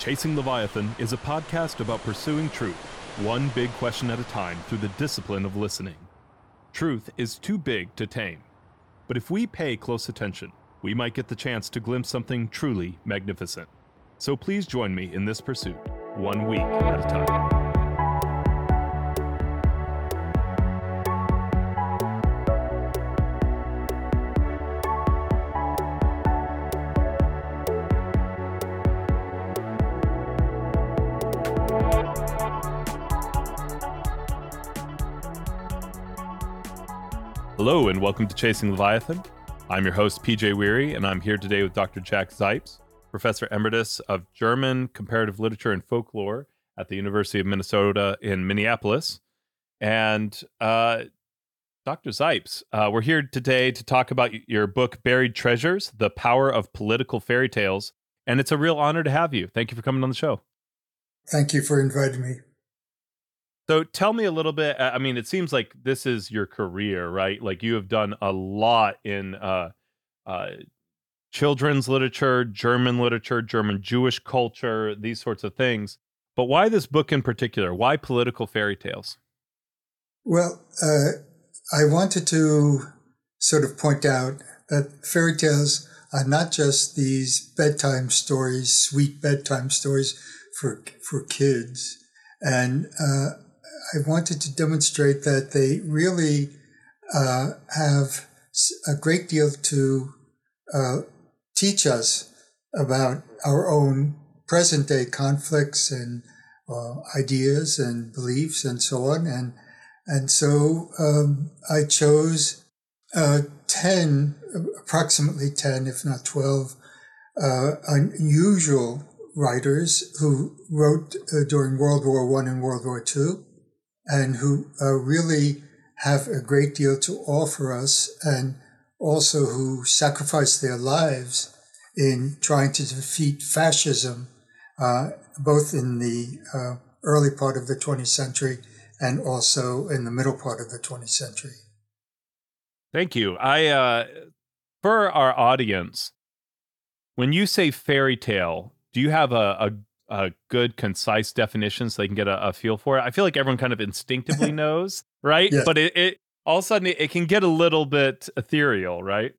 Chasing Leviathan is a podcast about pursuing truth, one big question at a time through the discipline of listening. Truth is too big to tame, but if we pay close attention, we might get the chance to glimpse something truly magnificent. So please join me in this pursuit, one week at a time. Hello, and welcome to Chasing Leviathan. I'm your host, PJ Wehry, and I'm here today with Dr. Jack Zipes, Professor Emeritus of German Comparative Literature and Folklore at the University of Minnesota in Minneapolis. And uh, Dr. Zipes, uh, we're here today to talk about your book, Buried Treasures The Power of Political Fairy Tales. And it's a real honor to have you. Thank you for coming on the show. Thank you for inviting me. So tell me a little bit. I mean, it seems like this is your career, right? Like you have done a lot in uh, uh, children's literature, German literature, German Jewish culture, these sorts of things. But why this book in particular? Why political fairy tales? Well, uh, I wanted to sort of point out that fairy tales are not just these bedtime stories, sweet bedtime stories for for kids, and uh, I wanted to demonstrate that they really uh, have a great deal to uh, teach us about our own present day conflicts and uh, ideas and beliefs and so on. And and so um, I chose uh, ten, approximately ten, if not twelve, uh, unusual writers who wrote uh, during World War One and World War Two and who uh, really have a great deal to offer us and also who sacrifice their lives in trying to defeat fascism, uh, both in the uh, early part of the 20th century and also in the middle part of the 20th century. Thank you. I, uh, for our audience, when you say fairy tale, do you have a, a a good, concise definition so they can get a, a, feel for it. I feel like everyone kind of instinctively knows, right? But it, it all of a sudden it, it can get a little bit ethereal, right?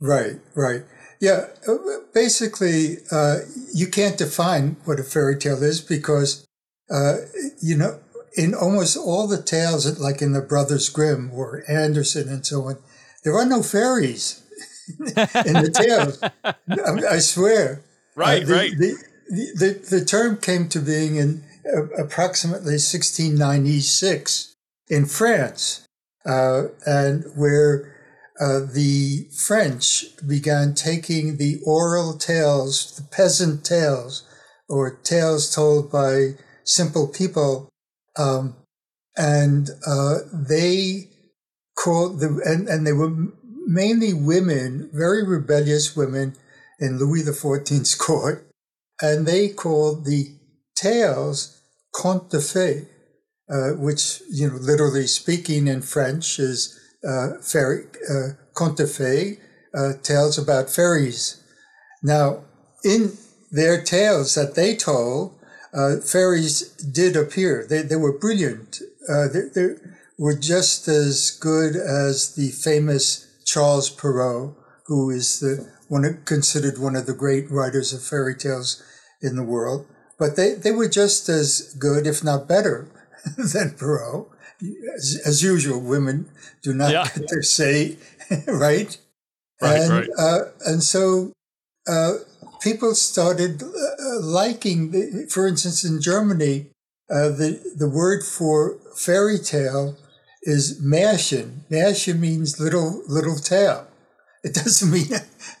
Right, right. Yeah, uh, basically, uh, you can't define what a fairy tale is because, uh, you know, in almost all the tales, like in the Brothers Grimm or Andersen and so on, there are no fairies in the tales. I, I swear. Right, uh, the, right. The, the, the, term came to being in uh, approximately 1696 in France, uh, and where uh, the French began taking the oral tales, the peasant tales, or tales told by simple people, um, and uh, they called the and, and they were mainly women, very rebellious women in Louis XIV's court and they called the tales contes de fées, uh, which, you know, literally speaking in French is uh, fairy, uh, contes de fées, uh, tales about fairies. Now, in their tales that they told, uh, fairies did appear. They, they were brilliant. Uh, they, they were just as good as the famous Charles Perrault, who is the one considered one of the great writers of fairy tales in the world, but they, they were just as good, if not better, than Perrault. As, as usual, women do not yeah. get their say, right? Right, and, right. Uh, and so uh, people started uh, liking, the, for instance, in Germany, uh, the, the word for fairy tale is Märchen. Märchen means little, little tale. It doesn't mean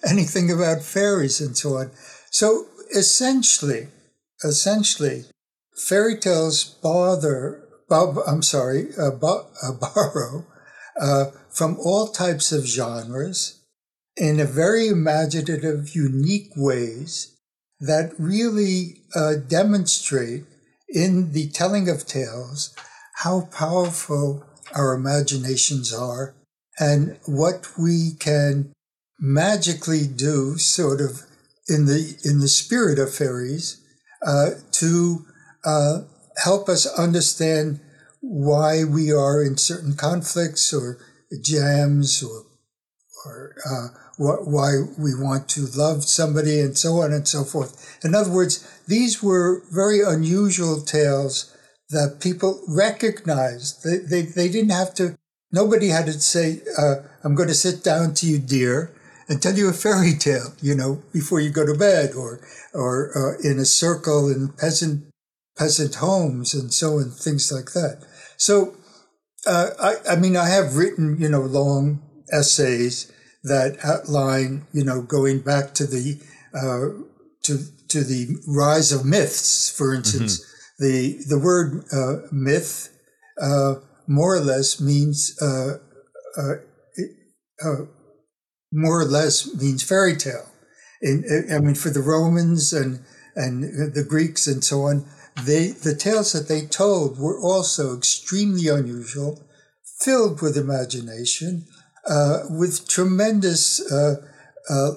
anything about fairies and so on. So essentially, essentially, fairy tales bother, I'm sorry, uh, uh, borrow uh, from all types of genres in a very imaginative, unique ways that really uh, demonstrate in the telling of tales how powerful our imaginations are and what we can magically do sort of in the in the spirit of fairies uh, to uh, help us understand why we are in certain conflicts or jams or, or uh, why we want to love somebody and so on and so forth. In other words, these were very unusual tales that people recognized. They, they, they didn't have to, nobody had to say, uh, I'm going to sit down to you, dear, and tell you a fairy tale, you know, before you go to bed or, or uh, in a circle in peasant, peasant homes and so on, things like that. So, uh, I, I mean, I have written, you know, long essays that outline, you know, going back to the, uh, to, to the rise of myths, for instance. Mm-hmm the the word uh, myth uh, more or less means uh, uh, uh, more or less means fairy tale. In, uh, I mean, for the Romans and and the Greeks and so on, they the tales that they told were also extremely unusual, filled with imagination, uh, with tremendous, uh,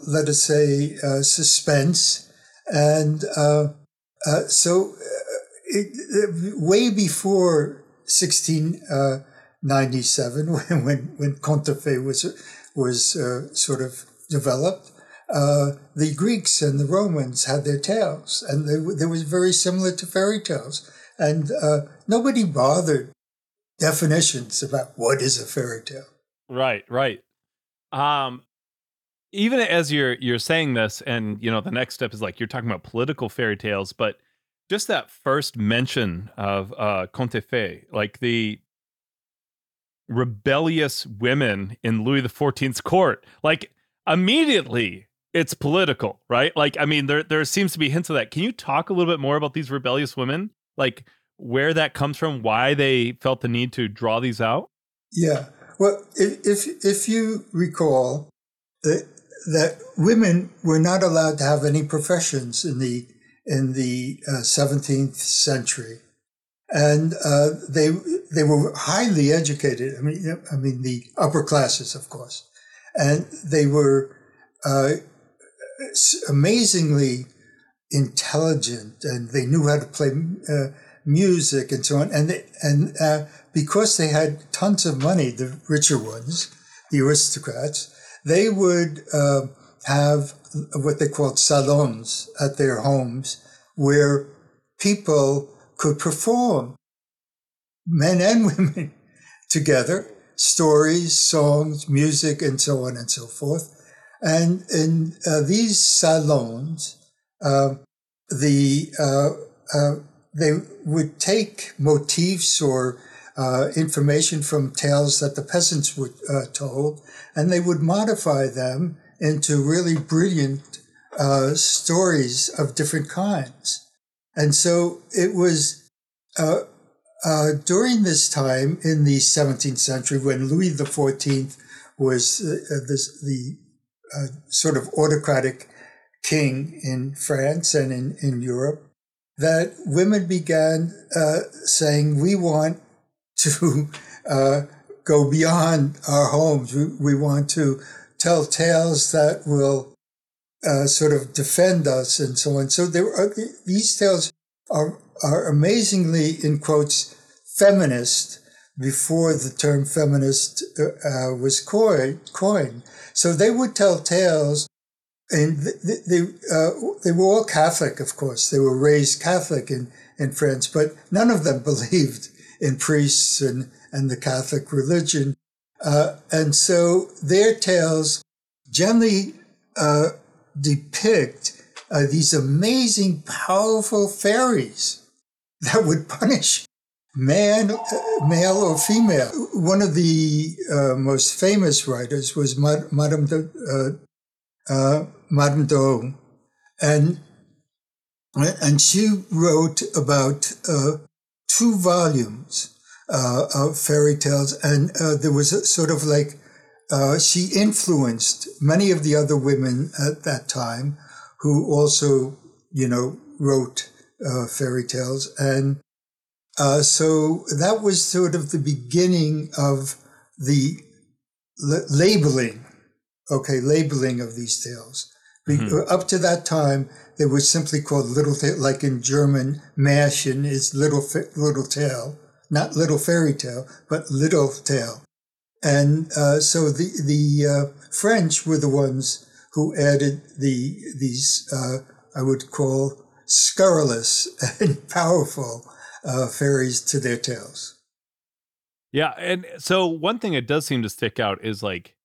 let us say, suspense, and so it, way before 1697, when when, when contes de fées was was uh, sort of developed, uh, the Greeks and the Romans had their tales, and they, they was very similar to fairy tales, and uh, nobody bothered definitions about what is a fairy tale. Right, right. Um, even as you're you're saying this, and you know, the next step is like you're talking about political fairy tales, but just that first mention of uh, Contes de Fées, like the rebellious women in Louis XIV's court, like immediately it's political, right? Like, I mean, there there seems to be hints of that. Can you talk a little bit more about these rebellious women, like where that comes from, why they felt the need to draw these out? Yeah, well, if if, if you recall that that women were not allowed to have any professions in the in the uh, 17th century, and uh, they they were highly educated. I mean, I mean the upper classes, of course, and they were uh, amazingly intelligent, and they knew how to play uh, music and so on. And they, and uh, because they had tons of money, the richer ones, the aristocrats, they would uh, have what they called salons at their homes where people could perform, men and women together, stories, songs, music, and so on and so forth. And in uh, these salons, uh, the uh they would take motifs or uh, information from tales that the peasants were uh, told, and they would modify them into really brilliant uh, stories of different kinds. And so it was uh, uh, during this time in the 17th century when Louis XIV was uh, uh, this, the uh, sort of autocratic king in France and in, in Europe that women began saying, We want to go beyond our homes. We, we want to tell tales that will uh, sort of defend us and so on. So there are, these tales are are amazingly in quotes feminist before the term feminist uh, uh was coined. So they would tell tales, and they they, uh, they were all Catholic, of course. They were raised Catholic in in France, but none of them believed in priests and and the Catholic religion. Uh, and so their tales generally uh, depict uh, these amazing, powerful fairies that would punish man, uh, male or female. One of the uh, most famous writers was Madame de, uh, uh, Madame d'O, and and she wrote about uh, two volumes of fairy tales, and there was a, sort of like uh, she influenced many of the other women at that time who also, you know, wrote uh, fairy tales. And uh, so that was sort of the beginning of the l- labeling, okay, labeling of these tales. Mm-hmm. Up to that time, they were simply called little, ta- like in German, Märchen is little, little tale, not little fairy tale, but little tale. And uh, so the the uh, French were the ones who added the these uh, I would call scurrilous and powerful uh, fairies to their tales. Yeah, and so one thing that does seem to stick out is like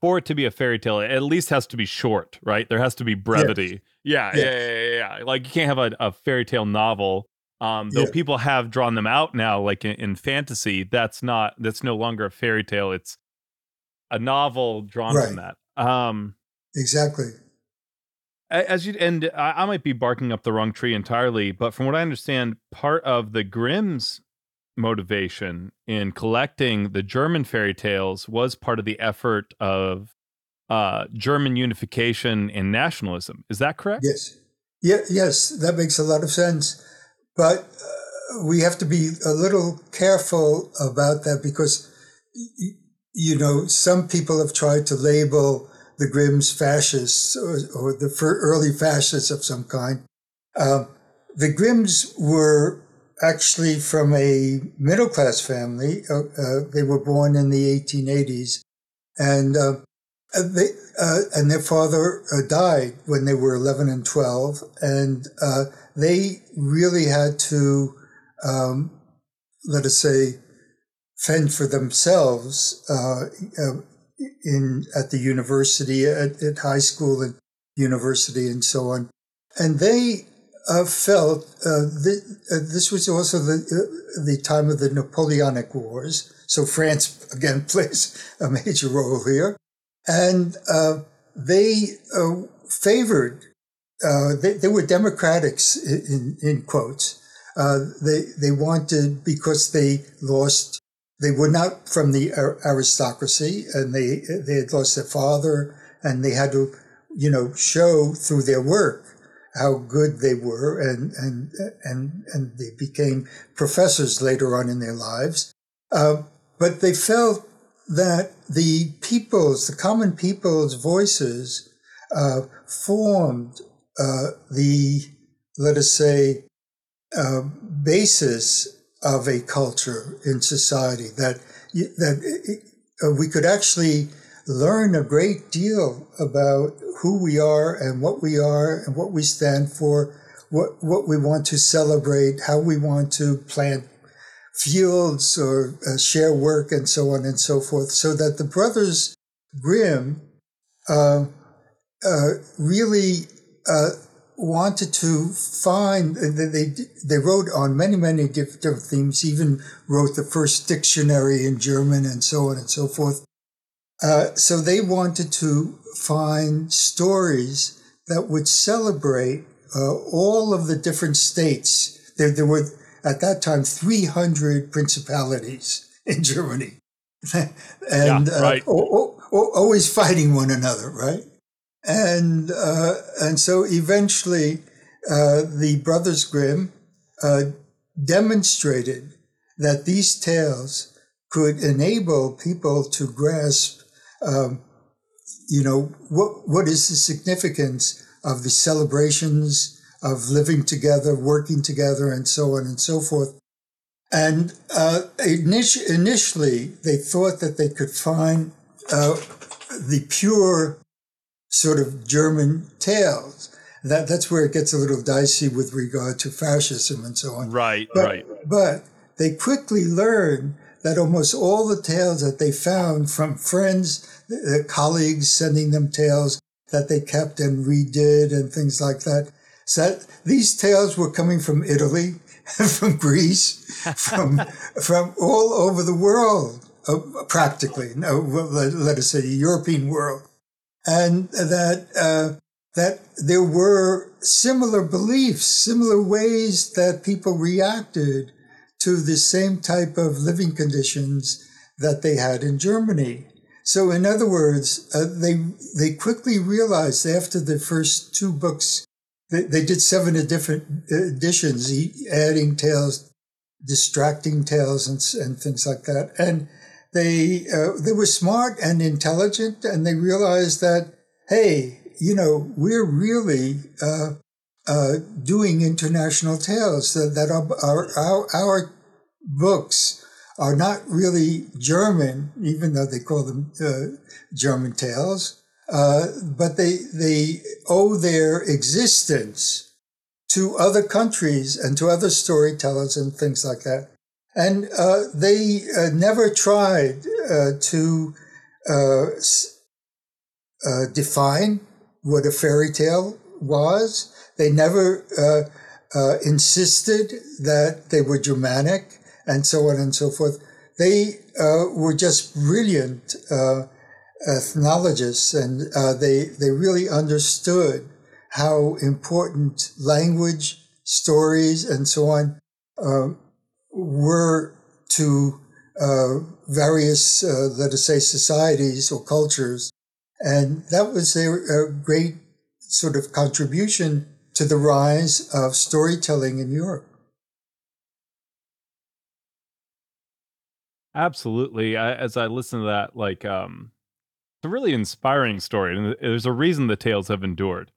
for it to be a fairy tale, it at least has to be short, right? There has to be brevity. Yeah, yeah, yeah, yeah, yeah, Like you can't have a, a fairy tale novel. Um, though yeah. people have drawn them out now, like in, in, fantasy, that's not that's no longer a fairy tale. It's a novel drawn right. from that. Um, exactly. As you and I, I might be barking up the wrong tree entirely, but from what I understand, part of the Grimm's motivation in collecting the German fairy tales was part of the effort of uh, German unification and nationalism. Is that correct? Yes. Yeah, yes, that makes a lot of sense. But uh, we have to be a little careful about that because, you know, some people have tried to label the Grimm's fascists or, or the early fascists of some kind. Uh, the Grimm's were actually from a middle class family. Uh, uh, they were born in the 1880s, and uh, they uh, and their father uh, died when they were 11 and 12, and uh, they really had to, um, let us say, fend for themselves in at the university, at, at high school and university, and so on. And they uh, felt uh, th- uh, this was also the uh, the time of the Napoleonic Wars, so France again plays a major role here, and uh, they uh, favored. They, they, were democrats in, in quotes. they they wanted because they lost. They were not from the aristocracy, and they they had lost their father, and they had to, you know, show through their work how good they were, and and and and they became professors later on in their lives. Uh, but they felt that the people's, the common people's voices, uh, formed uh, the, let us say, uh, basis of a culture in society. That that it, uh, we could actually learn a great deal about who we are and what we are and what we stand for, what, what we want to celebrate, how we want to plant fields or uh, share work and so on and so forth, so that the brothers Grimm uh, uh, really uh, wanted to find they they wrote on many many different themes even wrote the first dictionary in german and so on and so forth uh, so they wanted to find stories that would celebrate uh, all of the different states. There, there were at that time 300 principalities in Germany, and yeah, right. uh, o- o- always fighting one another, right? And uh, and so eventually, uh, the Brothers Grimm demonstrated that these tales could enable people to grasp um, you know, what what is the significance of the celebrations of living together, working together, and so on and so forth. And uh, initially, they thought that they could find uh, the pure sort of German tales. That that's where it gets a little dicey with regard to fascism and so on. Right, but, right. But they quickly learned that almost all the tales that they found from friends, colleagues sending them tales that they kept and redid and things like that. So these tales were coming from Italy, from Greece, from from all over the world, uh, practically. No, let, let, us say the European world, and that uh, that there were similar beliefs, similar ways that people reacted to the same type of living conditions that they had in Germany. So, in other words, uh, they they quickly realized after the first two books, they, they did seven different editions, adding tales, distracting tales, and, and things like that. And they uh, they were smart and intelligent, and they realized that hey, you know, we're really uh, uh, doing international tales that, that our, our, our books are not really German, even though they call them uh, German tales, uh, but they they owe their existence to other countries and to other storytellers and things like that. And uh, they uh, never tried uh, to uh, define what a fairy tale was. They never insisted that they were Germanic and so on and so forth. They were just brilliant ethnologists, and they they really understood how important language, stories, and so on uh, were to uh, various, uh, let us say, societies or cultures. And that was a, great sort of contribution to the rise of storytelling in Europe. Absolutely. I, as I listen to that, like, um, a really inspiring story, and there's a reason the tales have endured.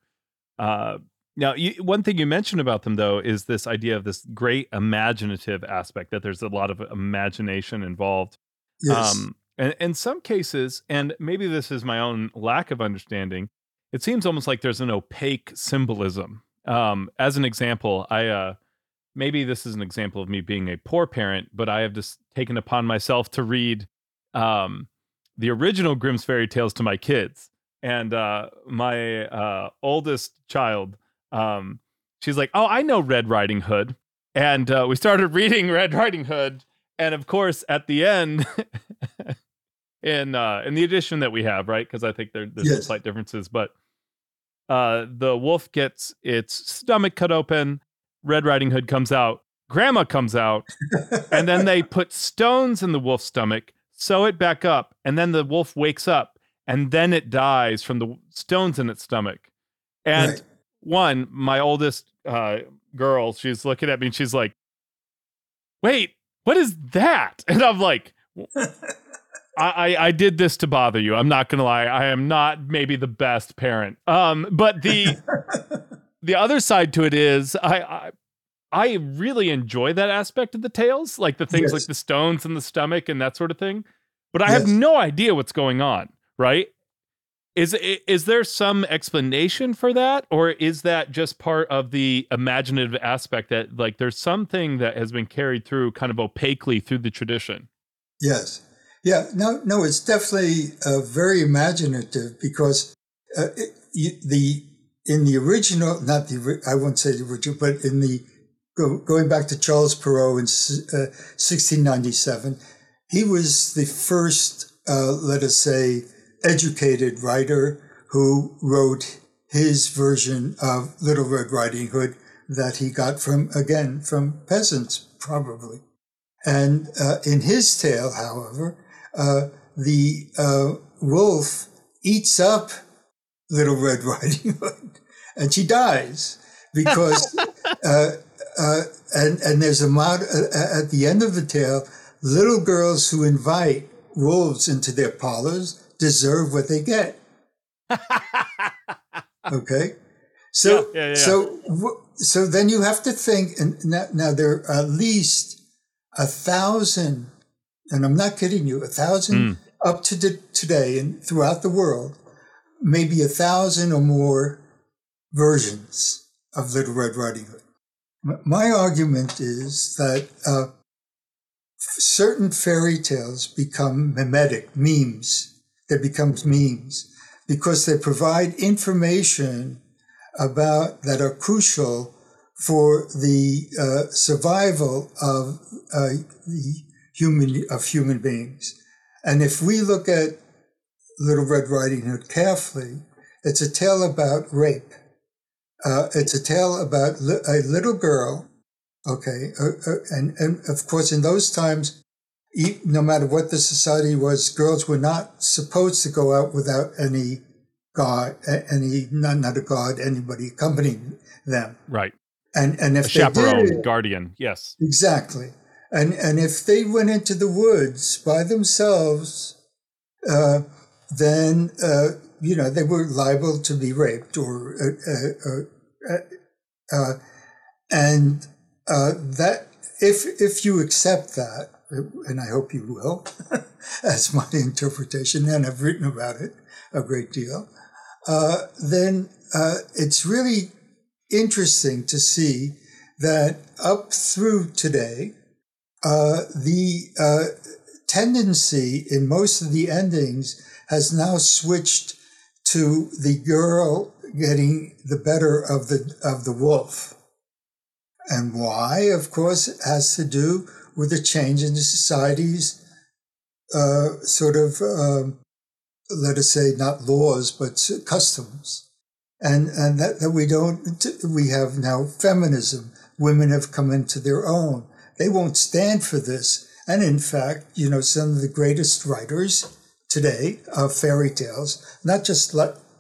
Uh, now, you, one thing you mentioned about them, though, is this idea of this great imaginative aspect that there's a lot of imagination involved. Yes. Um, and in some cases, and maybe this is my own lack of understanding, it seems almost like there's an opaque symbolism. Um, as an example, I uh, maybe this is an example of me being a poor parent, but I have just taken upon myself to read um, the original Grimm's fairy tales to my kids and uh, my uh, oldest child, um, she's like, "Oh, I know Red Riding Hood," and uh, we started reading Red Riding Hood, and of course, at the end, in uh, in the edition that we have, right? Because I think there, there's yes. some slight differences, but uh, the wolf gets its stomach cut open. Red Riding Hood comes out. Grandma comes out, and then they put stones in the wolf's stomach, sew it back up, and then the wolf wakes up and then it dies from the stones in its stomach. And right. one, my oldest uh, girl, she's looking at me and she's like, "Wait, what is that?" And I'm like, I, I, did this to bother you. I'm not gonna lie. I am not maybe the best parent. Um, but the the other side to it is I, I I really enjoy that aspect of the tales, like the things yes. like the stones in the stomach and that sort of thing. But I yes. have no idea what's going on right? Is is there some explanation for that, or is that just part of the imaginative aspect that like there's something that has been carried through kind of opaquely through the tradition? Yes, yeah, no, no, it's definitely uh, very imaginative because uh, it, the in the original, not the I won't say the original, but in the go, going back to Charles Perrault in uh, 1697, he was the first, uh, let us say educated writer who wrote his version of Little Red Riding Hood that he got from, again, from peasants, probably. And uh, in his tale, however, uh, the uh, wolf eats up Little Red Riding Hood and she dies because, uh, uh, and, and there's a mod uh, at the end of the tale, little girls who invite wolves into their parlors deserve what they get. okay. So, yeah, yeah, yeah. so, so then you have to think, and now, now there are at least a thousand, and I'm not kidding you, a thousand mm. up to the, today and throughout the world, maybe a thousand or more versions of Little Red Riding Hood. My argument is that uh, certain fairy tales become mimetic memes that become memes because they provide information about that are crucial for the uh, survival of uh, the human of human beings. And if we look at Little Red Riding Hood carefully, it's a tale about rape. Uh, it's a tale about li- a little girl, okay, uh, uh, and and of course in those times no matter what the society was, girls were not supposed to go out without any god, any not not a god, anybody accompanying them. Right. And and if a chaperone, did, guardian, yes, exactly. And and if they went into the woods by themselves, uh, then uh, you know, they were liable to be raped or, uh, uh, and that if if you accept that, and I hope you will, as my interpretation, and I've written about it a great deal, uh, then uh, it's really interesting to see that up through today, uh, the uh, tendency in most of the endings has now switched to the girl getting the better of the of the wolf. And why, of course, it has to do with the change in the society's uh, sort of, um, let us say, not laws, but customs. And, and that, that we don't, we have now feminism. Women have come into their own. They won't stand for this. And in fact, you know, some of the greatest writers today of fairy tales, not just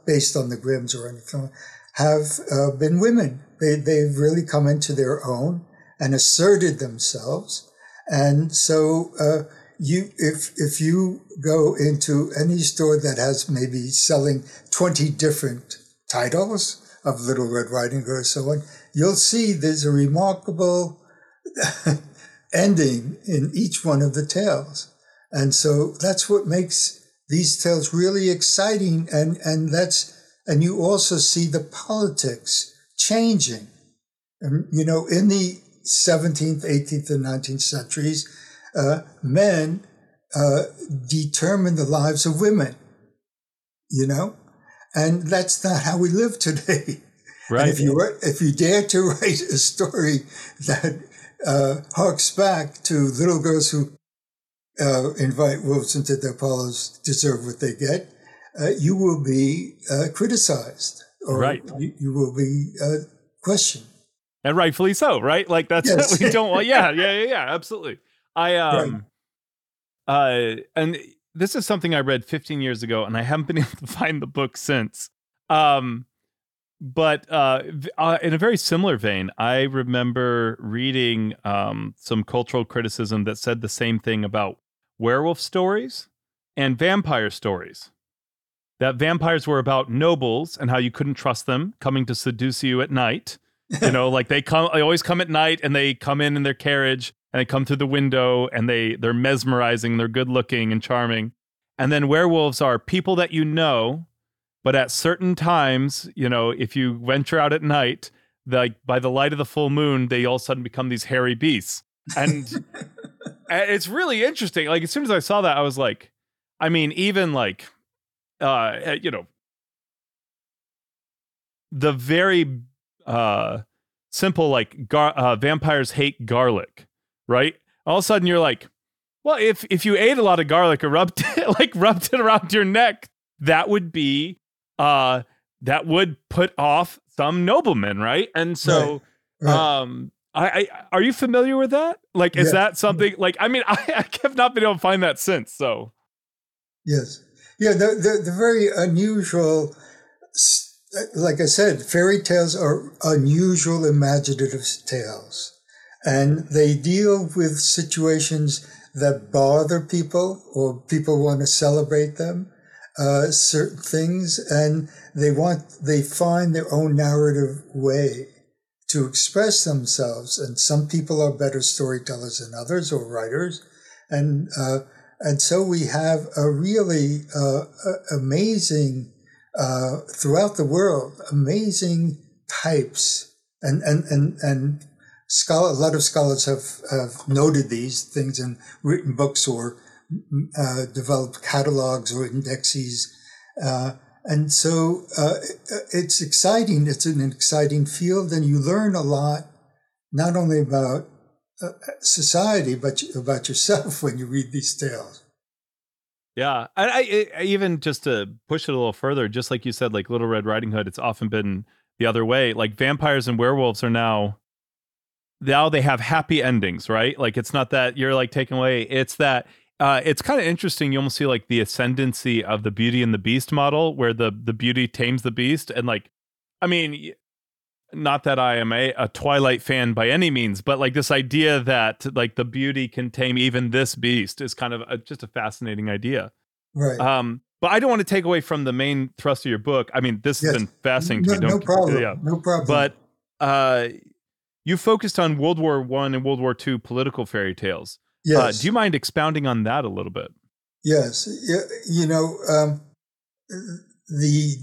based on the Grimms or anything, have uh, been women. They, they've really come into their own and asserted themselves. And so, uh, you, if, if you go into any store that has maybe selling 20 different titles of Little Red Riding Hood or so on, you'll see there's a remarkable ending in each one of the tales. And so that's what makes these tales really exciting. And, and that's, and you also see the politics changing. And, you know, in the 17th, 18th, and 19th centuries, uh, men uh, determined the lives of women, you know? And that's not how we live today. Right. And if you if you dare to write a story that uh, harks back to little girls who uh, invite wolves into their parlors deserve what they get, uh, you will be uh, criticized, or right. you, you will be uh, questioned and rightfully so, right? Like that's yes. what we don't want. Yeah, yeah, yeah, yeah, absolutely. I um, right. uh, and this is something I read 15 years ago, and I haven't been able to find the book since. Um, but uh, uh, in a very similar vein, I remember reading um, some cultural criticism that said the same thing about werewolf stories and vampire stories. That vampires were about nobles and how you couldn't trust them coming to seduce you at night you know, like they come, they always come at night and they come in in their carriage and they come through the window and they they're mesmerizing, they're good looking and charming. And then werewolves are people that you know, but at certain times, you know, if you venture out at night, like by the light of the full moon, they all of a sudden become these hairy beasts. And it's really interesting. Like as soon as I saw that, I was like, I mean, even like, uh, you know, the very uh, simple like gar- uh, vampires hate garlic, right? All of a sudden you're like, well, if if you ate a lot of garlic or rubbed it, like rubbed it around your neck, that would be uh that would put off some noblemen, right? And so right. Right. um I, I, are you familiar with that? Like, is that something like? I mean, I, I, have not been able to find that since. So, yes, yeah, the the, the very unusual like I said, fairy tales are unusual imaginative tales. And they deal with situations that bother people or people want to celebrate them, uh, certain things, and they want, they find their own narrative way to express themselves. And some people are better storytellers than others or writers. And, uh, and so we have a really uh, amazing uh, throughout the world, amazing types, and and and and scholar, a lot of scholars have have noted these things and written books or uh, developed catalogs or indexes. Uh, and so uh, it's exciting. It's an exciting field, and you learn a lot, not only about uh, society, but about yourself when you read these tales. Yeah, I, I, even just to push it a little further, just like you said, like Little Red Riding Hood, it's often been the other way. Like vampires and werewolves are now now they have happy endings, right? Like it's not that you're like taken away; it's that uh, it's kind of interesting. You almost see like the ascendancy of the Beauty and the Beast model, where the the beauty tames the beast, and like, I mean, not that I am a, a Twilight fan by any means, but like this idea that like the beauty can tame even this beast is kind of a, just a fascinating idea. Right. Um, but I don't want to take away from the main thrust of your book. I mean, this yes. has been fascinating no, to me. Don't, no problem. Yeah. No problem. But uh, you focused on World War One and World War Two political fairy tales. Uh, yes. Uh, do you mind expounding on that a little bit? Yes. You know, um, the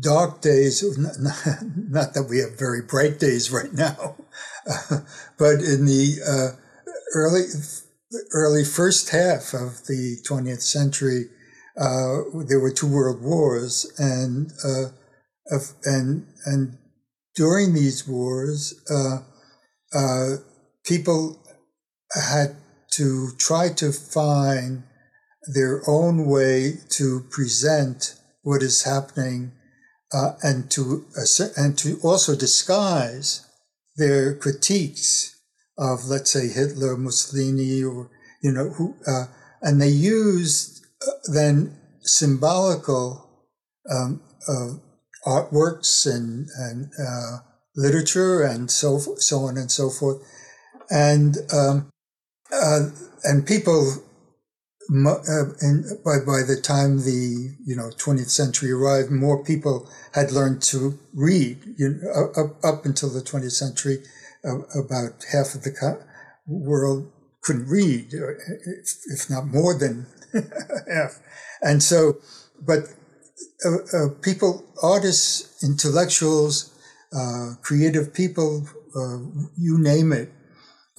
dark days, not, not, that we have very bright days right now, uh, but in the uh, early early first half of the 20th century, uh, there were two world wars, and uh, and and during these wars, uh, uh, people had to try to find their own way to present what is happening uh, and to uh, and to also disguise their critiques of, let's say, Hitler, Mussolini, or you know, who, uh, and they used uh, then symbolical um, artworks and and uh, literature and so so on and so forth, and um, uh, and people uh, by by the time the you know 20th century arrived, more people had learned to read. You know, up, up until the 20th century, uh, about half of the world couldn't read, uh, if, if not more than half. And so, but uh, uh, people, artists, intellectuals, uh, creative people, you name it,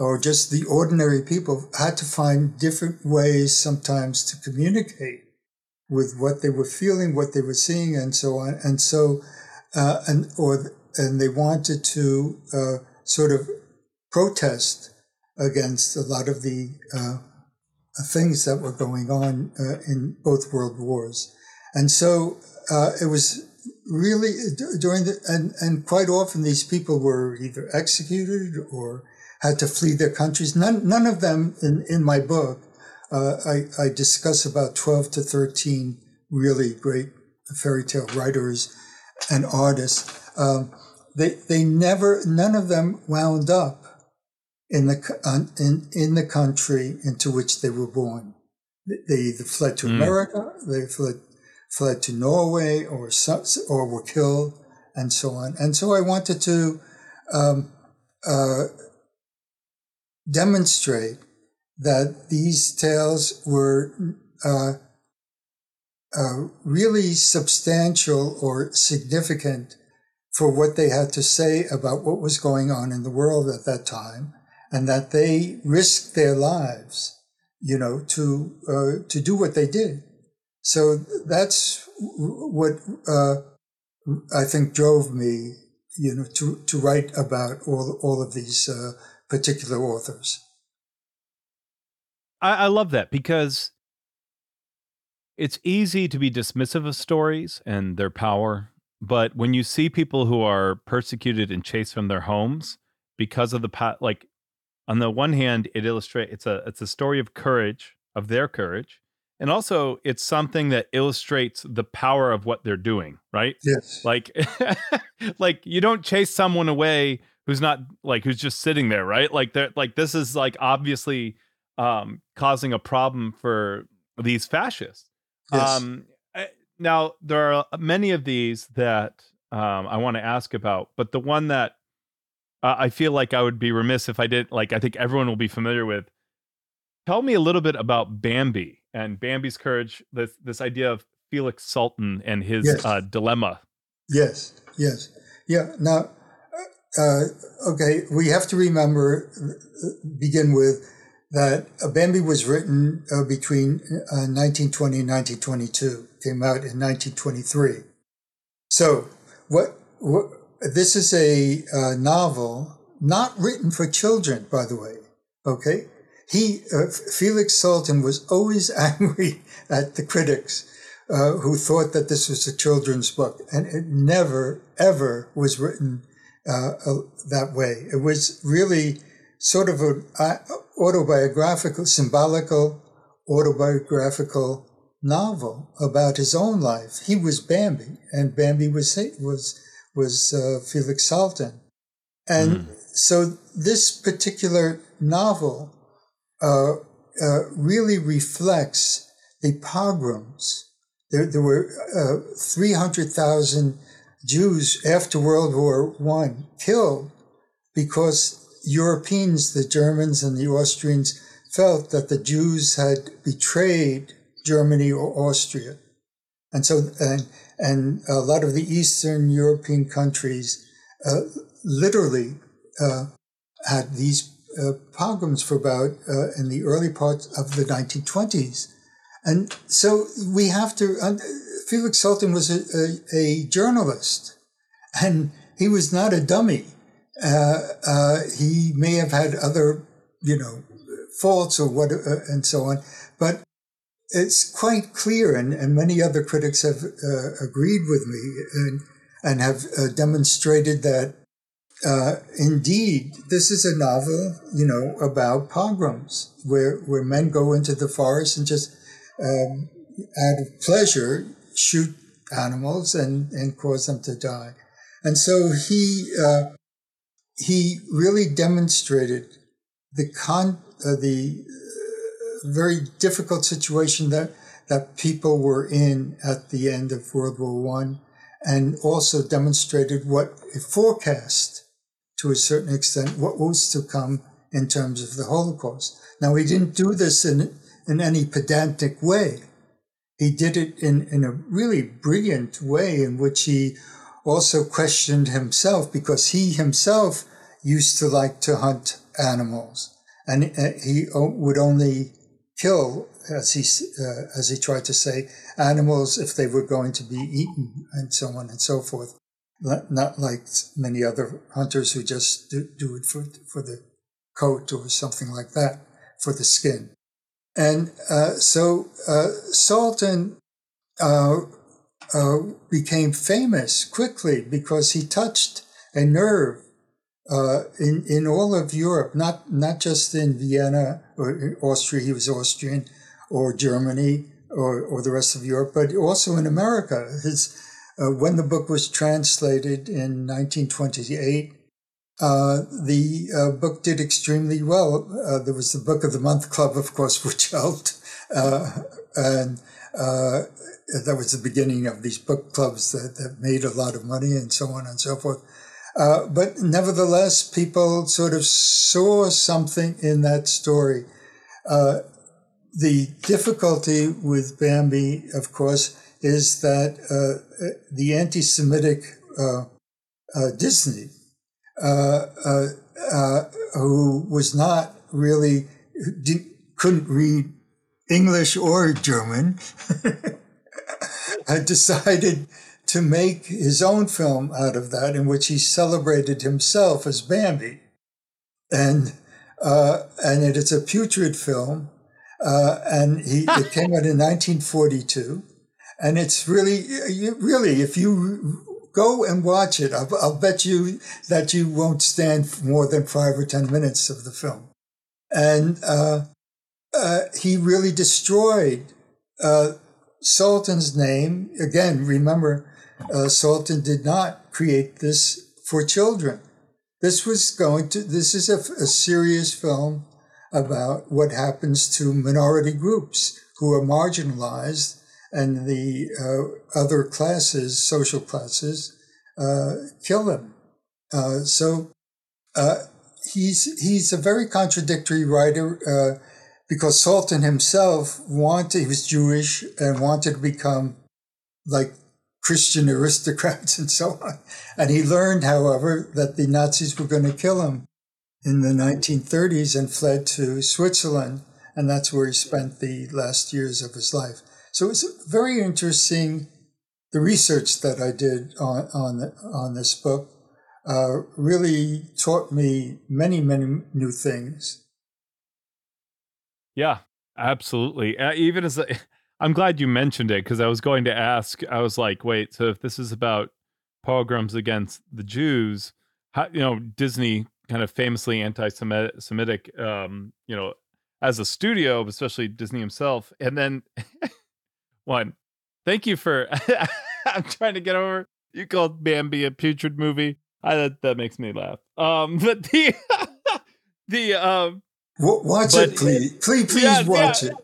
or just the ordinary people had to find different ways sometimes to communicate with what they were feeling, what they were seeing, and so on. And so, uh, and or and they wanted to uh, sort of protest against a lot of the uh, things that were going on uh, in both world wars. And so uh, it was really during the and and quite often these people were either executed or had to flee their countries. None, none of them in, in my book. Uh, I, I discuss about 12 to 13 really great fairy tale writers and artists. Um, they, they never, none of them wound up in the, in, in the country into which they were born. They either fled to mm. America, they fled, fled to Norway, or, or were killed, and so on. And so I wanted to um, uh, demonstrate that these tales were uh, uh, really substantial or significant for what they had to say about what was going on in the world at that time, and that they risked their lives, you know, to uh, to do what they did. So that's what uh, I think drove me, you know, to to write about all all of these uh, particular authors. I, I love that because it's easy to be dismissive of stories and their power. But when you see people who are persecuted and chased from their homes because of the pat, like on the one hand, it illustrates it's a it's a story of courage of their courage, and also it's something that illustrates the power of what they're doing. Right? Yes. Like, like you don't chase someone away who's not like who's just sitting there, right? Like they're like this is like obviously um causing a problem for these fascists. Yes. Um eh, now there are many of these that um I want to ask about, but the one that uh, I feel like I would be remiss if I didn't like I think everyone will be familiar with. Tell me a little bit about Bambi and Bambi's courage, this this idea of Felix Salten and his yes. uh, dilemma. Yes, yes. Yeah. Now uh, okay, we have to remember, begin with, that Bambi was written uh, between uh, 1920 and 1922, came out in 1923. So, what, what this is a uh, novel not written for children, by the way. Okay, he uh, Felix Salten was always angry at the critics uh, who thought that this was a children's book, and it never ever was written uh, that way. It was really sort of an autobiographical, symbolical, autobiographical novel about his own life. He was Bambi, and Bambi was was was uh, Felix Salten, and mm. so this particular novel uh, uh, really reflects the pogroms there, there were uh, 300,000 Jews after World War One killed because Europeans, the Germans and the Austrians, felt that the Jews had betrayed Germany or Austria. And so, and, and a lot of the Eastern European countries uh, literally uh, had these uh, pogroms for about uh, in the early parts of the 1920s. And so we have to, Felix Salten was a, a, a, journalist and he was not a dummy. Uh, he may have had other, you know, faults or what, and so on, but it's quite clear, and, and many other critics have uh, agreed with me and, and have uh, demonstrated that uh, indeed this is a novel, you know, about pogroms where where men go into the forest and just um, out of pleasure shoot animals and and cause them to die, and so he uh, he really demonstrated the con uh, the very difficult situation that that people were in at the end of World War One, and also demonstrated what it forecast to a certain extent what was to come in terms of the Holocaust. Now he didn't do this in in any pedantic way. He did it in, in a really brilliant way in which he also questioned himself because he himself used to like to hunt animals and uh, he would only kill, as he uh, as he tried to say, animals if they were going to be eaten, and so on and so forth. Not like many other hunters who just do, do it for for the coat or something like that, for the skin. And uh, so uh, Salten uh, uh, became famous quickly because he touched a nerve uh, in in all of Europe, not not just in Vienna or Austria. He was Austrian, or Germany, or or the rest of Europe, but also in America. His uh, when the book was translated in 1928, uh, the uh, book did extremely well. Uh, there was the Book of the Month Club, of course, which helped, uh, and that was the beginning of these book clubs that, that made a lot of money and so on and so forth. Uh, but nevertheless, people sort of saw something in that story. Uh, the difficulty with Bambi, of course, is that uh, the anti Semitic uh, uh, Disney, who was not really, couldn't read English or German, had decided to make his own film out of that, in which he celebrated himself as Bambi, and uh, and it is a putrid film, uh, and he it came out in 1942, and it's really really if you go and watch it, I'll, I'll bet you that you won't stand more than five or ten minutes of the film, and uh, uh he really destroyed. Uh, Salten's name again. Remember, uh, Salten did not create this for children. This was going to, this is a, a serious film about what happens to minority groups who are marginalized and the uh, other classes, social classes, uh, kill them. Uh, so uh, he's he's a very contradictory writer uh, because Salten himself wanted he was Jewish and wanted to become like Christian aristocrats and so on. And he learned, however, that the Nazis were going to kill him in the 1930s and fled to Switzerland. And that's where he spent the last years of his life. So it's very interesting. The research that I did on, on, on this book uh, really taught me many, many new things. Yeah, absolutely. Uh, even as I'm glad you mentioned it because I was going to ask. I was like, wait, so if this is about pogroms against the Jews, how, you know, Disney kind of famously anti-Semitic, um, you know, as a studio, especially Disney himself, and then one, thank you for. I'm trying to get over. You called Bambi a putrid movie. I, that that makes me laugh. Um, but the the um, watch but, it, please, please, please yeah, watch yeah. it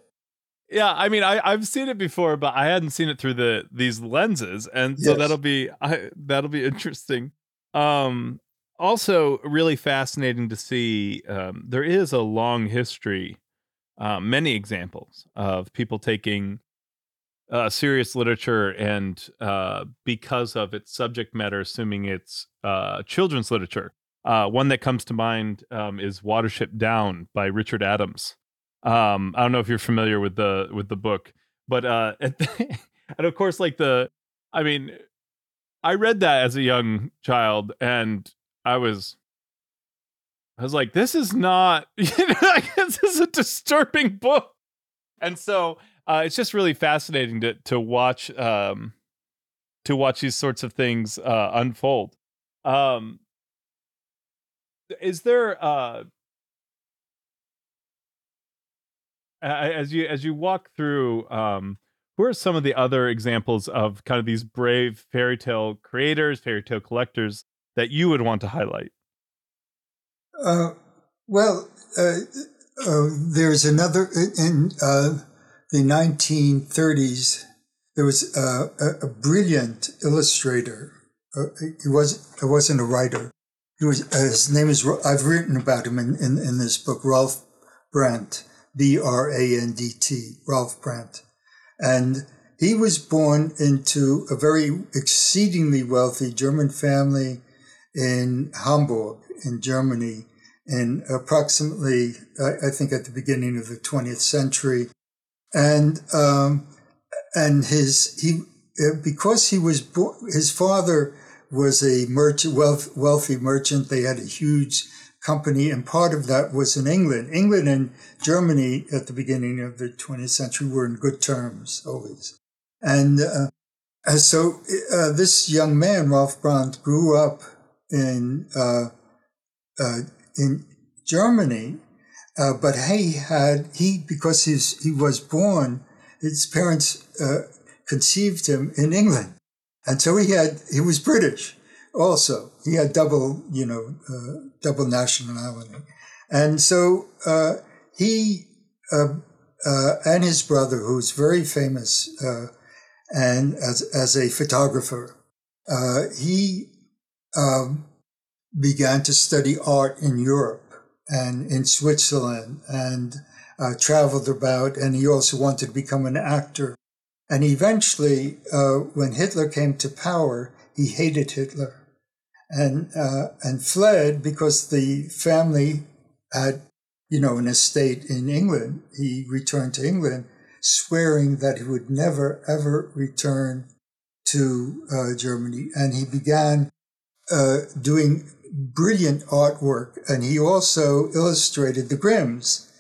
Yeah, I mean, I I've seen it before, but I hadn't seen it through the these lenses, and so Yes. that'll be I, that'll be interesting. Um, also, really fascinating to see. Um, there is a long history, uh, many examples of people taking uh, serious literature and uh, because of its subject matter, assuming it's uh, children's literature. Uh, one that comes to mind um, is Watership Down by Richard Adams. Um, I don't know if you're familiar with the with the book, but uh, and of course, like the, I mean, I read that as a young child, and I was, I was like, this is not, you know, this is a disturbing book, and so uh, it's just really fascinating to to watch um, to watch these sorts of things uh, unfold. Um, is there uh, as you as you walk through um who are some of the other examples of kind of these brave fairy tale creators fairy tale collectors that you would want to highlight Uh, well, uh, uh, there's another in uh, the 1930s. There was uh, a, a brilliant illustrator. Uh, he was he wasn't a writer. He was uh, his name is I've written about him in, in, in this book. Ralph Brandt, B R A N D T, Ralph Brandt, and he was born into a very exceedingly wealthy German family in Hamburg, in Germany, in approximately, I I think, at the beginning of the 20th century, and um, and his he uh, because he was bo- his father was a merchant, wealth, wealthy merchant. They had a huge company, and part of that was in England. England and Germany at the beginning of the 20th century were in good terms always, and. Uh, so uh, this young man, Ralph Brandt, grew up in uh, uh, in Germany, uh, but he had he because his he was born, his parents uh, conceived him in England, and so he had he was British also. He had double you know uh, double nationality, and so uh, he uh, uh, and his brother, who's very famous uh, and as as a photographer, uh, he um, began to study art in Europe and in Switzerland and uh, traveled about. And he also wanted to become an actor. And eventually, uh, when Hitler came to power, he hated Hitler and uh, and fled because the family had, you know, an estate in England. He returned to England, swearing that he would never ever return to uh, Germany, and he began uh, doing brilliant artwork, and he also illustrated the Grimms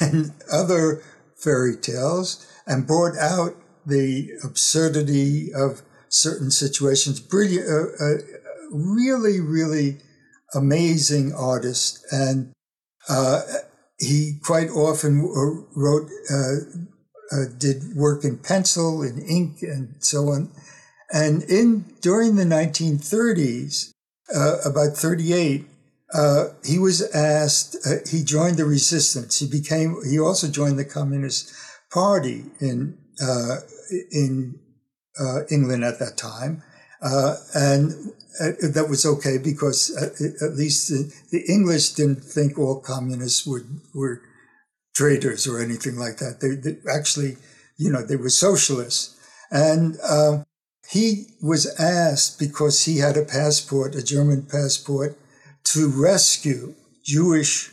and other fairy tales, and brought out the absurdity of certain situations. Brilliant, uh, uh, really, really amazing artist, and uh, he quite often wrote, uh, did work in pencil, in ink, and so on. And in during the 1930s, uh, about 38, uh, he was asked, uh, he joined the resistance. He became, he also joined the Communist Party in, uh, in uh, England at that time. Uh, and that was okay because at, least the, the, English didn't think all communists were, were traitors or anything like that. They, they actually, you know, they were socialists. And, he was asked because he had a passport, a German passport, to rescue Jewish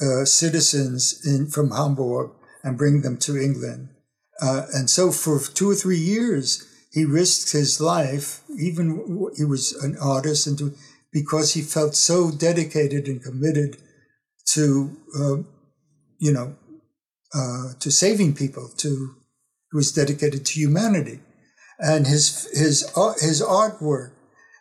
uh, citizens in, from Hamburg and bring them to England. Uh, and so for two or three years, he risked his life, even he was an artist, and to, because he felt so dedicated and committed to, uh, you know, uh, to saving people, to, he was dedicated to humanity and his his his artwork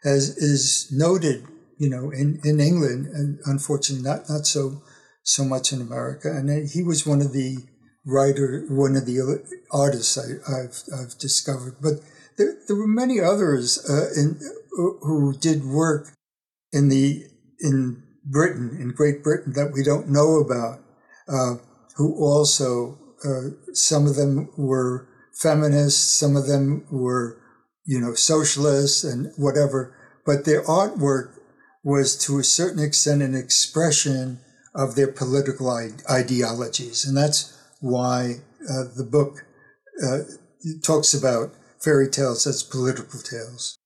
has, is noted, you know, in, in England, and unfortunately not not so so much in America. And he was one of the writer, one of the artists I, have I've discovered. But there, there were many others uh, in, who did work in the in Britain, in Great Britain, that we don't know about, uh, who also uh, some of them were feminists, some of them were, you know, socialists and whatever. But their artwork was to a certain extent an expression of their political ideologies. And that's why uh, the book uh, talks about fairy tales as political tales.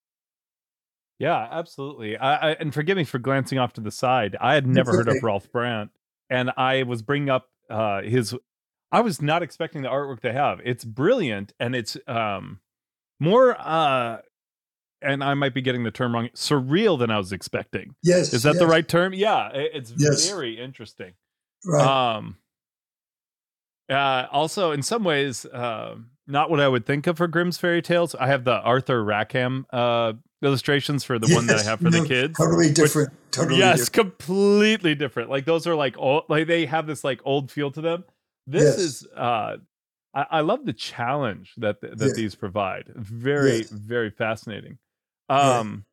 Yeah, absolutely. I, I, and forgive me for glancing off to the side. I had never heard of Ralph Brandt, and I was bringing up uh, his. I was not expecting the artwork to have. It's brilliant, and it's um, more. Uh, and I might be getting the term wrong. Surreal than I was expecting. Yes, is that yes. the right term? Yeah, it's yes. very interesting. Right. Um. Uh, also, in some ways, uh, not what I would think of for Grimm's fairy tales. I have the Arthur Rackham uh, illustrations for the yes, one that I have for no, the kids. Totally different. Which, totally yes, different. completely different. Like those are like old, like they have this like old feel to them. This yes. is uh I, I, love the challenge that that yeah. these provide. Very, yes. very fascinating. Um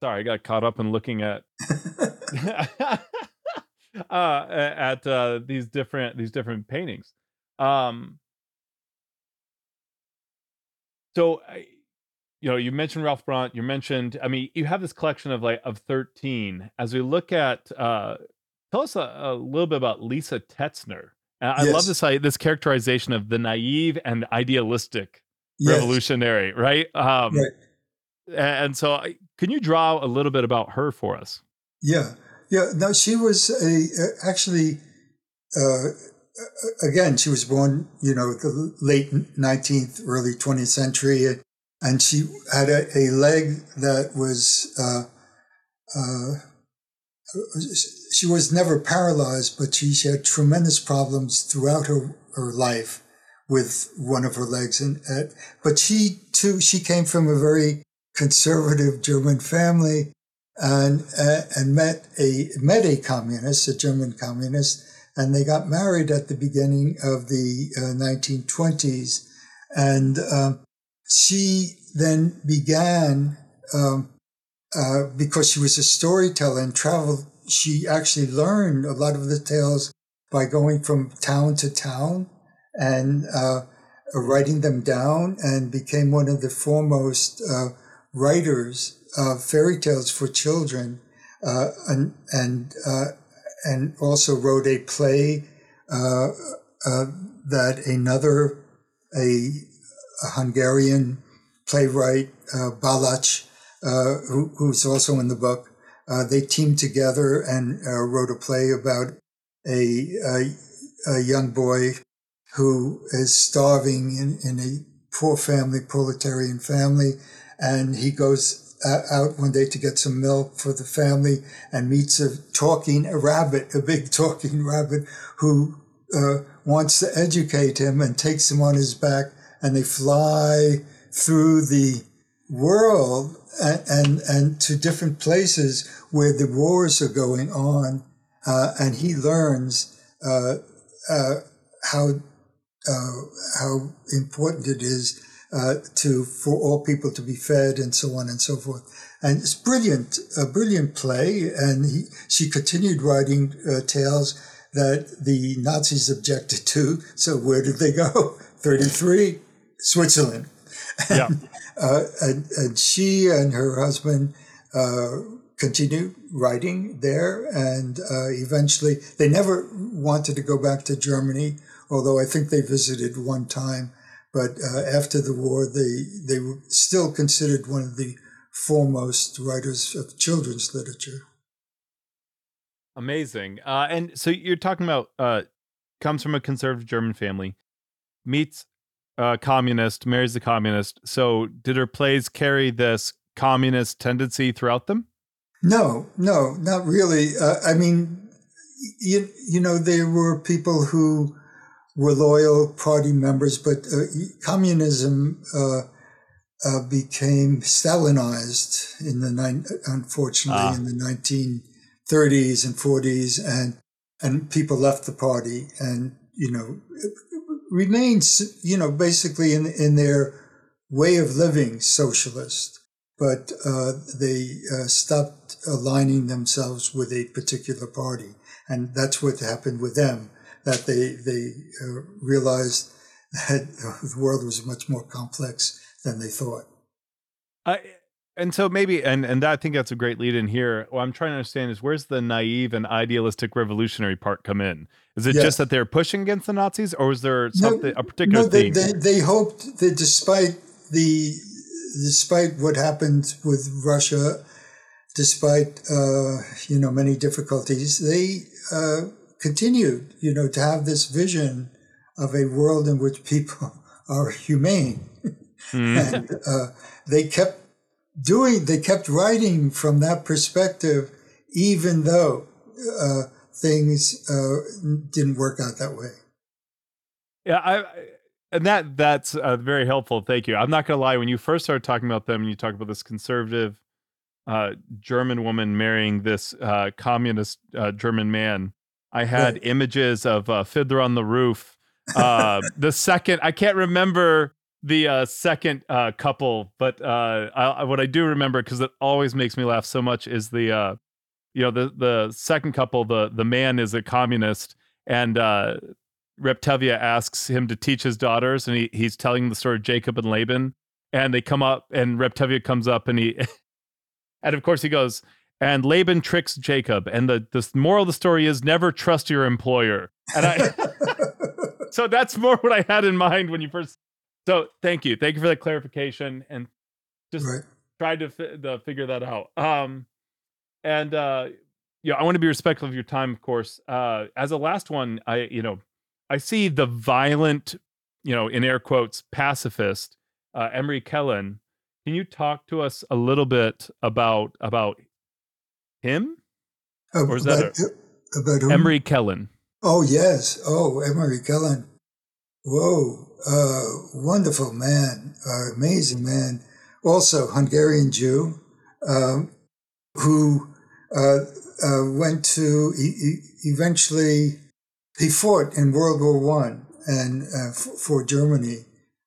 sorry, I got caught up in looking at uh at uh these different these different paintings. Um so I, you know, you mentioned Ralph Brandt You mentioned, I mean, you have this collection of like of thirteen. As we look at, uh, tell us a, a little bit about Lisa Tetzner. I Yes. love this this characterization of the naive and idealistic Yes. revolutionary, right? Um, Right. And so, I- can you draw a little bit about her for us? Yeah, yeah. No, she was a uh, actually. Uh, again, she was born, you know, the late nineteenth, early twentieth century, and she had a, a leg that was. Uh, uh, she was never paralyzed, but she, she had tremendous problems throughout her, her life with one of her legs, and uh, but she too she came from a very conservative German family and uh, and met a met a communist, a German communist, and they got married at the beginning of the uh, 1920s, and um, she then began um, uh, because she was a storyteller and traveled. She actually learned a lot of the tales by going from town to town and uh, writing them down, and became one of the foremost uh, writers of fairy tales for children, uh, and and uh, and also wrote a play uh, uh, that another a, a Hungarian playwright Balázs, who, who's also in the book, uh, they teamed together and uh, wrote a play about a, a, a young boy who is starving in, in a poor family, proletarian family, and he goes uh, out one day to get some milk for the family and meets a talking a rabbit, a big talking rabbit who uh, wants to educate him and takes him on his back, and they fly through the world and and, and to different places where the wars are going on, uh, and he learns uh, uh, how uh, how important it is uh, to for all people to be fed and so on and so forth. And it's brilliant, a brilliant play. And he, she continued writing uh, tales that the Nazis objected to. So where did they go? Thirty three, Switzerland. Yeah. uh, and, and she and her husband uh, continued writing there, and uh, eventually they never wanted to go back to Germany although I think they visited one time. But uh, after the war, they they were still considered one of the foremost writers of children's literature. Amazing. Uh, and so you're talking about comes from a conservative German family, meets a communist, marries a communist. So did her plays carry this communist tendency throughout them? No, no, not really. Uh, I mean, you you know, there were people who were loyal party members, but uh, communism uh, uh, became Stalinized in the nine, unfortunately Ah. in the 1930s and 40s, and and people left the party, and you know remains you know basically in in their way of living socialist, but uh, they uh, stopped aligning themselves with a particular party, and that's what happened with them that they they uh, realized that the world was much more complex than they thought. I, and so maybe, and and I think that's a great lead in here. What I'm trying to understand is where's the naive and idealistic revolutionary part come in? Is it yes. just that they're pushing against the Nazis, or was there something no, a particular no, they, they, they hoped that despite the despite what happened with Russia, despite uh, you know many difficulties, they uh, continued you know to have this vision of a world in which people are humane, mm. and uh, they kept doing they kept writing from that perspective, even though uh, things uh, didn't work out that way. Yeah, I and that that's uh, very helpful. Thank you. I'm not gonna lie. When you first started talking about them, and you talk about this conservative uh, German woman marrying this uh, communist uh, German man, I had right. images of uh, Fiddler on the Roof. Uh, the second, I can't remember the uh, second uh, couple, but uh, I, what I do remember because it always makes me laugh so much is the uh, you know the the second couple. The the man is a communist, and uh, Reb Tevye asks him to teach his daughters, and he he's telling the story of Jacob and Laban, and they come up, and Reb Tevye comes up, and he and of course he goes. And Laban tricks Jacob, and the the moral of the story is never trust your employer. And I, so that's more what I had in mind when you first so thank you, thank you for that clarification, and just right. tried to fi- figure that out. Um, and uh, yeah, I want to be respectful of your time, of course. Uh, as a last one, I you know, I see the violent, you know, in air quotes, pacifist uh, Emery Kelen. Can you talk to us a little bit about about him, uh, or is about, that a, about whom? Emery Kelen? Oh yes, oh Emery Kelen. Whoa, uh, wonderful man, uh, amazing man. Also, Hungarian Jew, um, who uh, uh went to eventually he fought in World War One and uh, f- for Germany,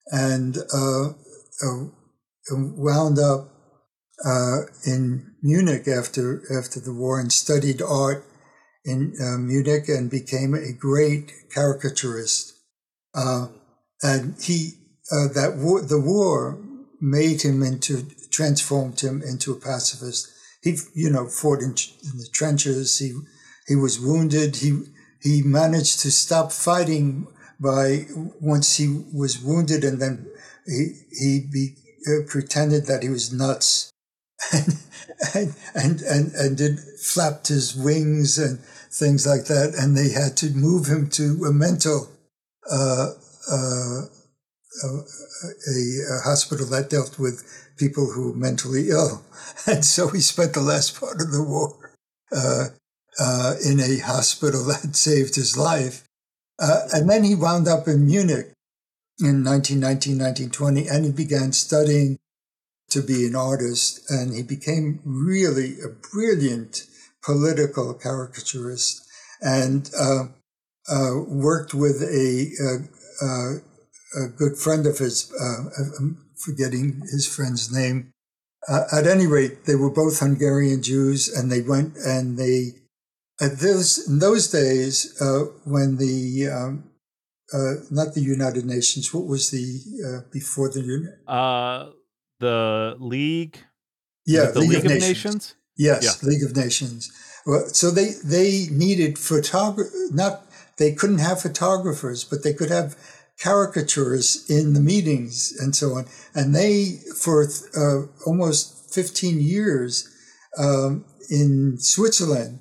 and uh, wound up in Munich after after the war and studied art in Munich and became a great caricaturist. Uh, and he uh, that war, the war made him into transformed him into a pacifist. He you know fought in, in the trenches. He he was wounded. He he managed to stop fighting by once he was wounded, and then he he be, uh, pretended that he was nuts, and, and and and and did flapped his wings and things like that, and they had to move him to a mental uh, uh, a, a, hospital that dealt with people who were mentally ill. And so he spent the last part of the war uh, uh, in a hospital that saved his life. Uh, and then he wound up in Munich in 1919, 1920, and he began studying to be an artist. And he became really a brilliant political caricaturist and uh, uh, worked with a, uh, a good friend of his, uh, I'm forgetting his friend's name. Uh, at any rate, they were both Hungarian Jews, and they went and they at this in those days uh, when the um, uh, not the United Nations, what was the uh, before the United? Uh, the League. Yeah, the League, League of, Nations. Nations? Yes, yeah. League of Nations. Well, so they they needed photography. Not they couldn't have photographers, but they could have caricatures in the meetings and so on. And they, for uh, almost 15 years um, in Switzerland,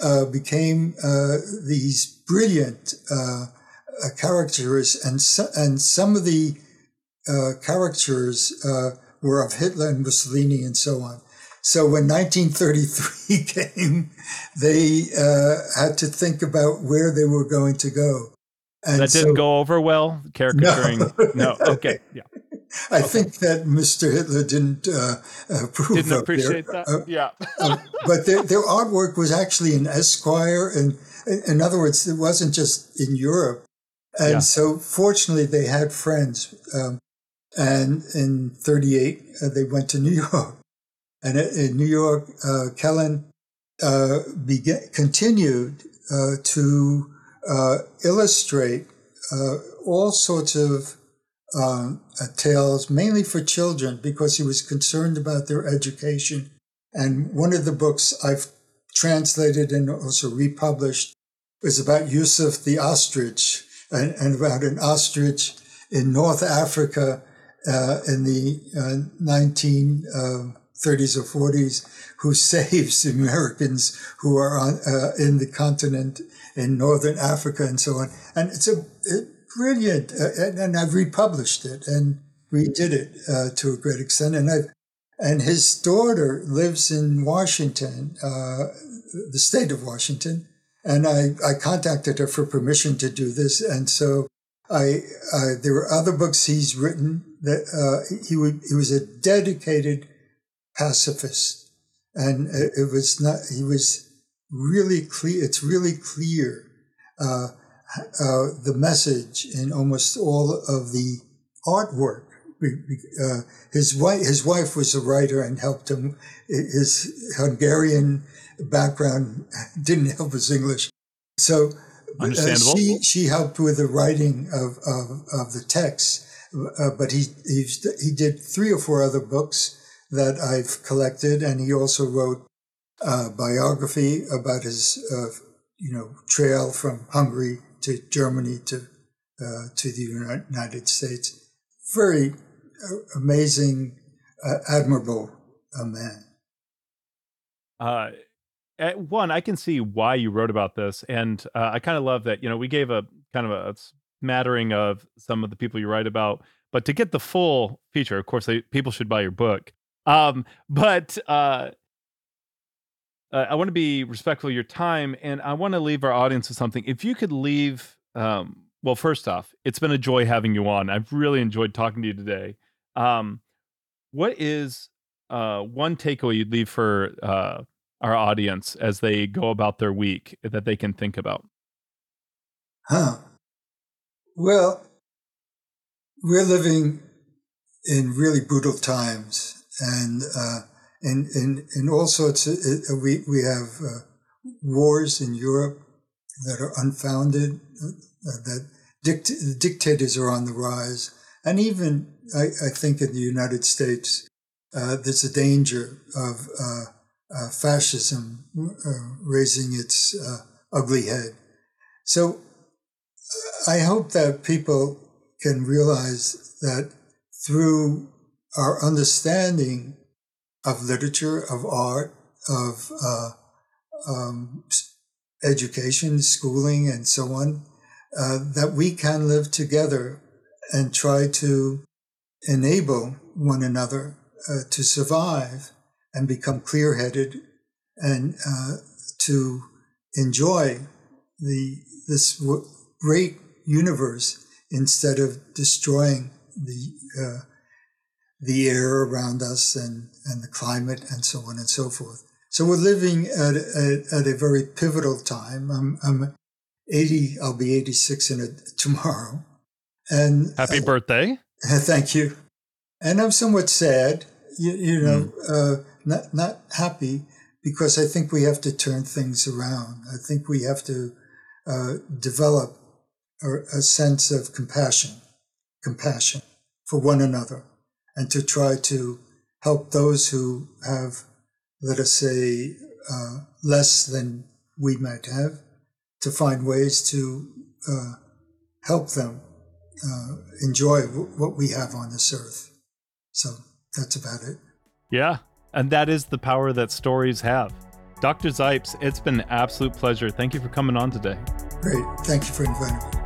uh, became uh, these brilliant uh, uh, caricatures. And, so, and some of the uh, caricatures were of Hitler and Mussolini and so on. So when 1933 came, they had to think about where they were going to go. And that didn't so, go over well, caricaturing. No, no. okay, yeah. I okay. think that Mr. Hitler didn't uh, approve. Didn't appreciate their, that. Uh, yeah. uh, but their, their artwork was actually in Esquire, and in other words, it wasn't just in Europe. And yeah. so, fortunately, they had friends. Um, and in '38, uh, they went to New York, and in New York, uh, Kelen uh, began continued to uh, illustrate uh, all sorts of um, uh, tales, mainly for children, because he was concerned about their education. And one of the books I've translated and also republished was about Yussuf the ostrich and, and about an ostrich in North Africa uh, in the uh, 1930s or 40s who saves Americans who are on, uh, in the continent in Northern Africa and so on. And it's a it, brilliant, uh, and, and, I've republished it and redid it uh, to a great extent. And i and his daughter lives in Washington, uh, the state of Washington. And I, I contacted her for permission to do this. And so I, there were other books he's written that uh, he would, he was a dedicated pacifist. And it was not, he was really clear. It's really clear uh, uh, the message in almost all of the artwork. Uh, his wife, his wife was a writer and helped him. His Hungarian background didn't help his English, so uh, she she helped with the writing of of, of the text. Uh, but he, he he did three or four other books that I've collected, and he also wrote a biography about his uh, you know trail from Hungary to Germany to uh, to the United States. Very uh, amazing, uh, admirable uh, man. Uh, one, I can see why you wrote about this, and uh, I kind of love that. You know, we gave a kind of a smattering of some of the people you write about, but to get the full feature, of course, they, people should buy your book. Um, but uh, uh, I want to be respectful of your time, and I want to leave our audience with something. If you could leave, um, well, first off, it's been a joy having you on. I've really enjoyed talking to you today. Um, what is uh, one takeaway you'd leave for uh, our audience as they go about their week that they can think about? Huh. Well, we're living in really brutal times, and uh, in, in, in all sorts of, uh, we, we have uh, wars in Europe that are unfounded, uh, that dict- dictators are on the rise. And even, I, I think, in the United States, uh, there's a danger of uh, uh, fascism raising its ugly head. So I hope that people can realize that through our understanding of literature, of art, of uh, um, education, schooling, and so on, uh, that we can live together and try to enable one another uh, to survive and become clear headed and uh, to enjoy the this great universe instead of destroying the uh, the air around us and, and the climate and so on and so forth. So we're living at, at, at a very pivotal time. I'm, I'm 80, I'll be 86 in a, tomorrow. And happy uh, birthday. Thank you. And I'm somewhat sad, you, you know, mm. uh, not, not happy because I think we have to turn things around. I think we have to uh, develop a, a sense of compassion, compassion for one another and to try to help those who have, let us say, uh, less than we might have, to find ways to uh, help them uh, enjoy w- what we have on this earth. So that's about it. Yeah, and that is the power that stories have. Dr. Zipes, it's been an absolute pleasure. Thank you for coming on today. Great. Thank you for inviting me.